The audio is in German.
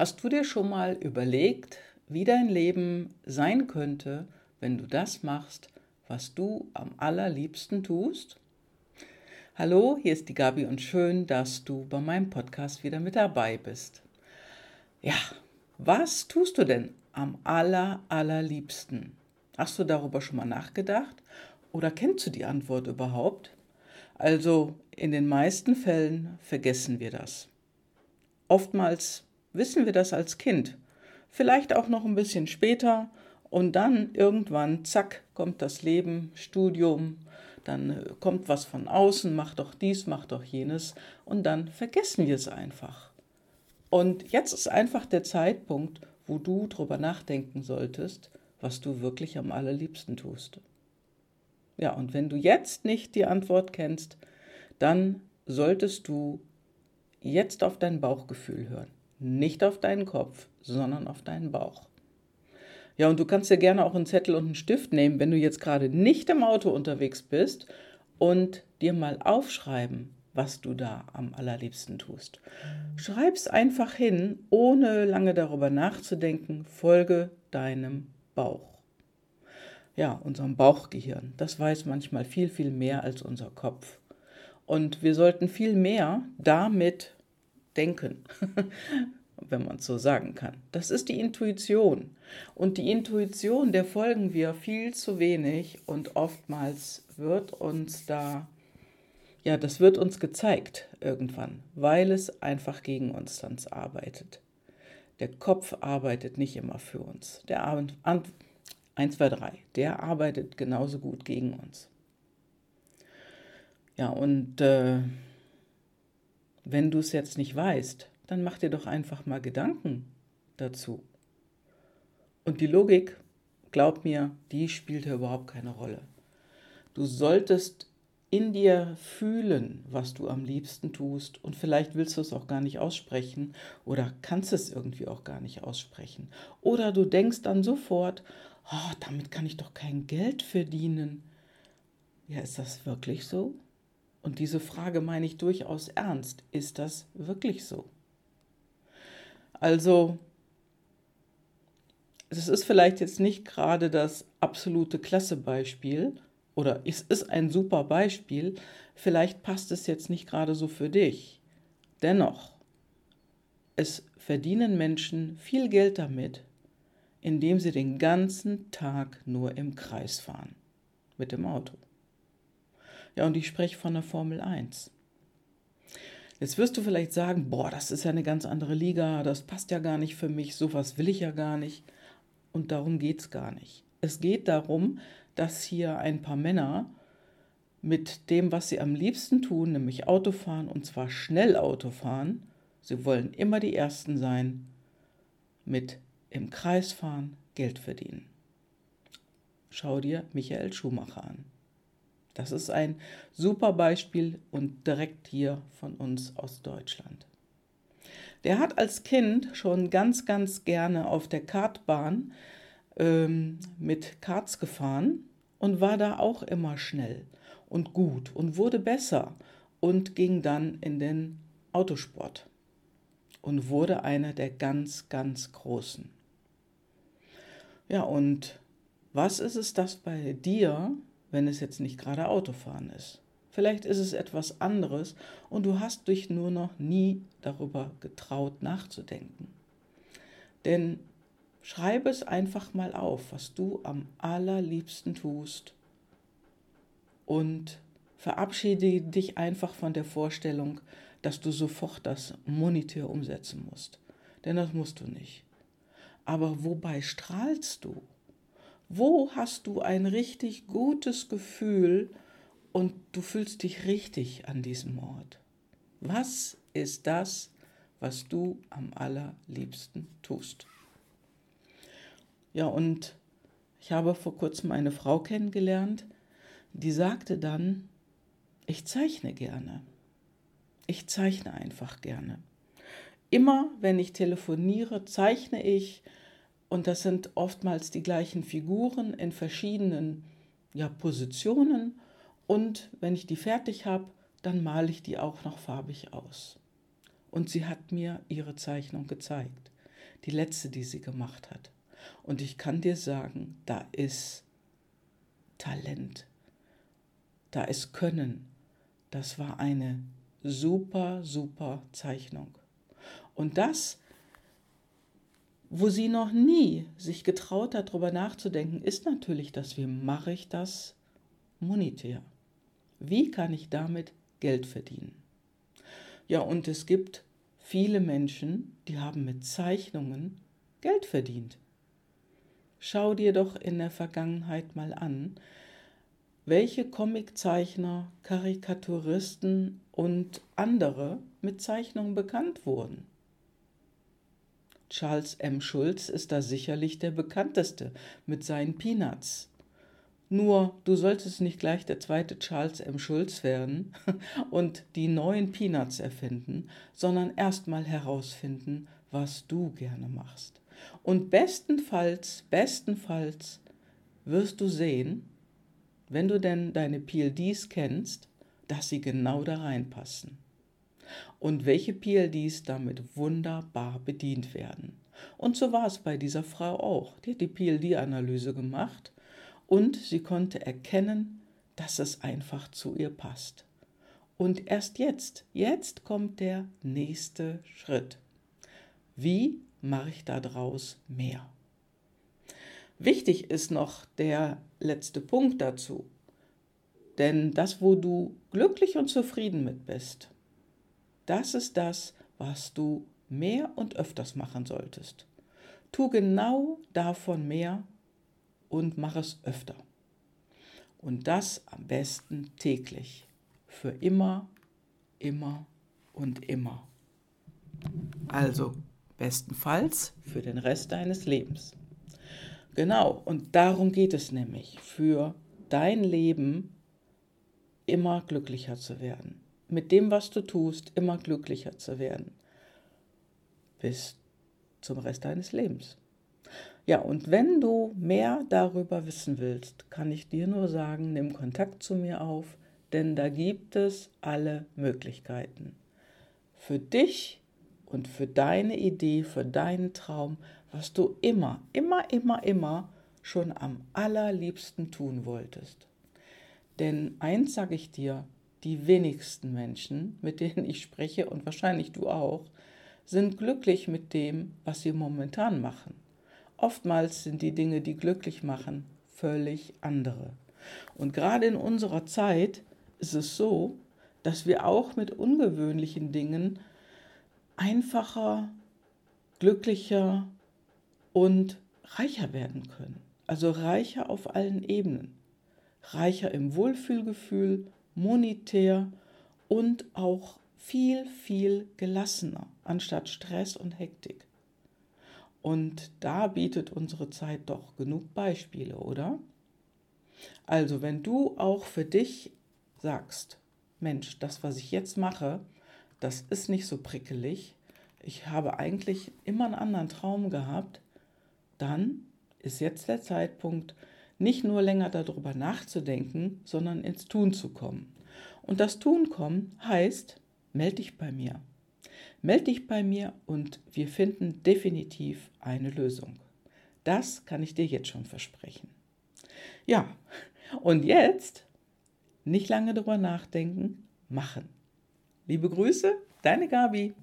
Hast du dir schon mal überlegt, wie dein Leben sein könnte, wenn du das machst, was du am allerliebsten tust? Hallo, hier ist die Gabi und schön, dass du bei meinem Podcast wieder mit dabei bist. Ja, was tust du denn am aller, allerliebsten? Hast du darüber schon mal nachgedacht oder kennst du die Antwort überhaupt? Also in den meisten Fällen vergessen wir das. Oftmals wissen wir das als Kind, vielleicht auch noch ein bisschen später und dann irgendwann, zack, kommt das Leben, Studium, dann äh, kommt was von außen, mach doch dies, mach doch jenes und dann vergessen wir es einfach. Und jetzt ist einfach der Zeitpunkt, wo du drüber nachdenken solltest, was du wirklich am allerliebsten tust. Ja, und wenn du jetzt nicht die Antwort kennst, dann solltest du jetzt auf dein Bauchgefühl hören. Nicht auf deinen Kopf, sondern auf deinen Bauch. Ja, und du kannst dir gerne auch einen Zettel und einen Stift nehmen, wenn du jetzt gerade nicht im Auto unterwegs bist und dir mal aufschreiben, was du da am allerliebsten tust. Schreib's einfach hin, ohne lange darüber nachzudenken, folge deinem Bauch. Ja, unserem Bauchgehirn. Das weiß manchmal viel, viel mehr als unser Kopf. Und wir sollten viel mehr damit denken, wenn man es so sagen kann. Das ist die Intuition. Und die Intuition, der folgen wir viel zu wenig und oftmals wird uns da, ja, das wird uns gezeigt irgendwann, weil es einfach gegen uns dann arbeitet. Der Kopf arbeitet nicht immer für uns. Der Abend, 1, 2, 3, der arbeitet genauso gut gegen uns. Ja, und äh, wenn du es jetzt nicht weißt, dann mach dir doch einfach mal Gedanken dazu. Und die Logik, glaub mir, die spielt hier überhaupt keine Rolle. Du solltest in dir fühlen, was du am liebsten tust und vielleicht willst du es auch gar nicht aussprechen oder kannst es irgendwie auch gar nicht aussprechen. Oder du denkst dann sofort, oh, damit kann ich doch kein Geld verdienen. Ja, ist das wirklich so? Und diese Frage meine ich durchaus ernst. Ist das wirklich so? Also, es ist vielleicht jetzt nicht gerade das absolute Klassebeispiel oder es ist ein super Beispiel, vielleicht passt es jetzt nicht gerade so für dich. Dennoch, es verdienen Menschen viel Geld damit, indem sie den ganzen Tag nur im Kreis fahren mit dem Auto. Ja, und ich spreche von der Formel 1. Jetzt wirst du vielleicht sagen, boah, das ist ja eine ganz andere Liga, das passt ja gar nicht für mich, sowas will ich ja gar nicht. Und darum geht es gar nicht. Es geht darum, dass hier ein paar Männer mit dem, was sie am liebsten tun, nämlich Autofahren und zwar schnell Autofahren, sie wollen immer die Ersten sein, mit im Kreis fahren, Geld verdienen. Schau dir Michael Schumacher an. Das ist ein super Beispiel und direkt hier von uns aus Deutschland. Der hat als Kind schon ganz, ganz gerne auf der Kartbahn ähm, mit Karts gefahren und war da auch immer schnell und gut und wurde besser und ging dann in den Autosport und wurde einer der ganz, ganz Großen. Ja, und was ist es, das bei dir wenn es jetzt nicht gerade Autofahren ist. Vielleicht ist es etwas anderes und du hast dich nur noch nie darüber getraut nachzudenken. Denn schreibe es einfach mal auf, was du am allerliebsten tust und verabschiede dich einfach von der Vorstellung, dass du sofort das Monitor umsetzen musst. Denn das musst du nicht. Aber wobei strahlst du? Wo hast du ein richtig gutes Gefühl und du fühlst dich richtig an diesem Ort? Was ist das, was du am allerliebsten tust? Ja, und ich habe vor kurzem eine Frau kennengelernt, die sagte dann, ich zeichne gerne. Ich zeichne einfach gerne. Immer wenn ich telefoniere, zeichne ich und das sind oftmals die gleichen Figuren in verschiedenen ja, Positionen. Und wenn ich die fertig habe, dann male ich die auch noch farbig aus. Und sie hat mir ihre Zeichnung gezeigt. die letzte, die sie gemacht hat. Und ich kann dir sagen, da ist Talent, da ist Können. Das war eine super, super Zeichnung. Und das, wo sie noch nie sich getraut hat, darüber nachzudenken, ist natürlich das, wie mache ich das monetär? Wie kann ich damit Geld verdienen? Ja, und es gibt viele Menschen, die haben mit Zeichnungen Geld verdient. Schau dir doch in der Vergangenheit mal an, welche Comiczeichner, Karikaturisten und andere mit Zeichnungen bekannt wurden. Charles M. Schulz ist da sicherlich der bekannteste mit seinen Peanuts. Nur, du solltest nicht gleich der zweite Charles M. Schulz werden und die neuen Peanuts erfinden, sondern erstmal herausfinden, was du gerne machst. Und bestenfalls, bestenfalls wirst du sehen, wenn du denn deine PLDs kennst, dass sie genau da reinpassen. Und welche PLDs damit wunderbar bedient werden. Und so war es bei dieser Frau auch. Die hat die PLD-Analyse gemacht und sie konnte erkennen, dass es einfach zu ihr passt. Und erst jetzt, jetzt kommt der nächste Schritt. Wie mache ich daraus mehr? Wichtig ist noch der letzte Punkt dazu. Denn das, wo du glücklich und zufrieden mit bist, das ist das, was du mehr und öfters machen solltest. Tu genau davon mehr und mach es öfter. Und das am besten täglich. Für immer, immer und immer. Also bestenfalls für den Rest deines Lebens. Genau, und darum geht es nämlich, für dein Leben immer glücklicher zu werden. Mit dem, was du tust, immer glücklicher zu werden. Bis zum Rest deines Lebens. Ja, und wenn du mehr darüber wissen willst, kann ich dir nur sagen, nimm Kontakt zu mir auf, denn da gibt es alle Möglichkeiten. Für dich und für deine Idee, für deinen Traum, was du immer, immer, immer, immer schon am allerliebsten tun wolltest. Denn eins sage ich dir, die wenigsten Menschen, mit denen ich spreche und wahrscheinlich du auch, sind glücklich mit dem, was sie momentan machen. Oftmals sind die Dinge, die glücklich machen, völlig andere. Und gerade in unserer Zeit ist es so, dass wir auch mit ungewöhnlichen Dingen einfacher, glücklicher und reicher werden können. Also reicher auf allen Ebenen. Reicher im Wohlfühlgefühl, monetär und auch viel, viel gelassener anstatt Stress und Hektik. Und da bietet unsere Zeit doch genug Beispiele, oder? Also, wenn du auch für dich sagst, Mensch, das, was ich jetzt mache, das ist nicht so prickelig, ich habe eigentlich immer einen anderen Traum gehabt, dann ist jetzt der Zeitpunkt, nicht nur länger darüber nachzudenken, sondern ins Tun zu kommen. Und das Tun kommen heißt, melde dich bei mir. Melde dich bei mir und wir finden definitiv eine Lösung. Das kann ich dir jetzt schon versprechen. Ja, und jetzt nicht lange darüber nachdenken, machen. Liebe Grüße, deine Gabi.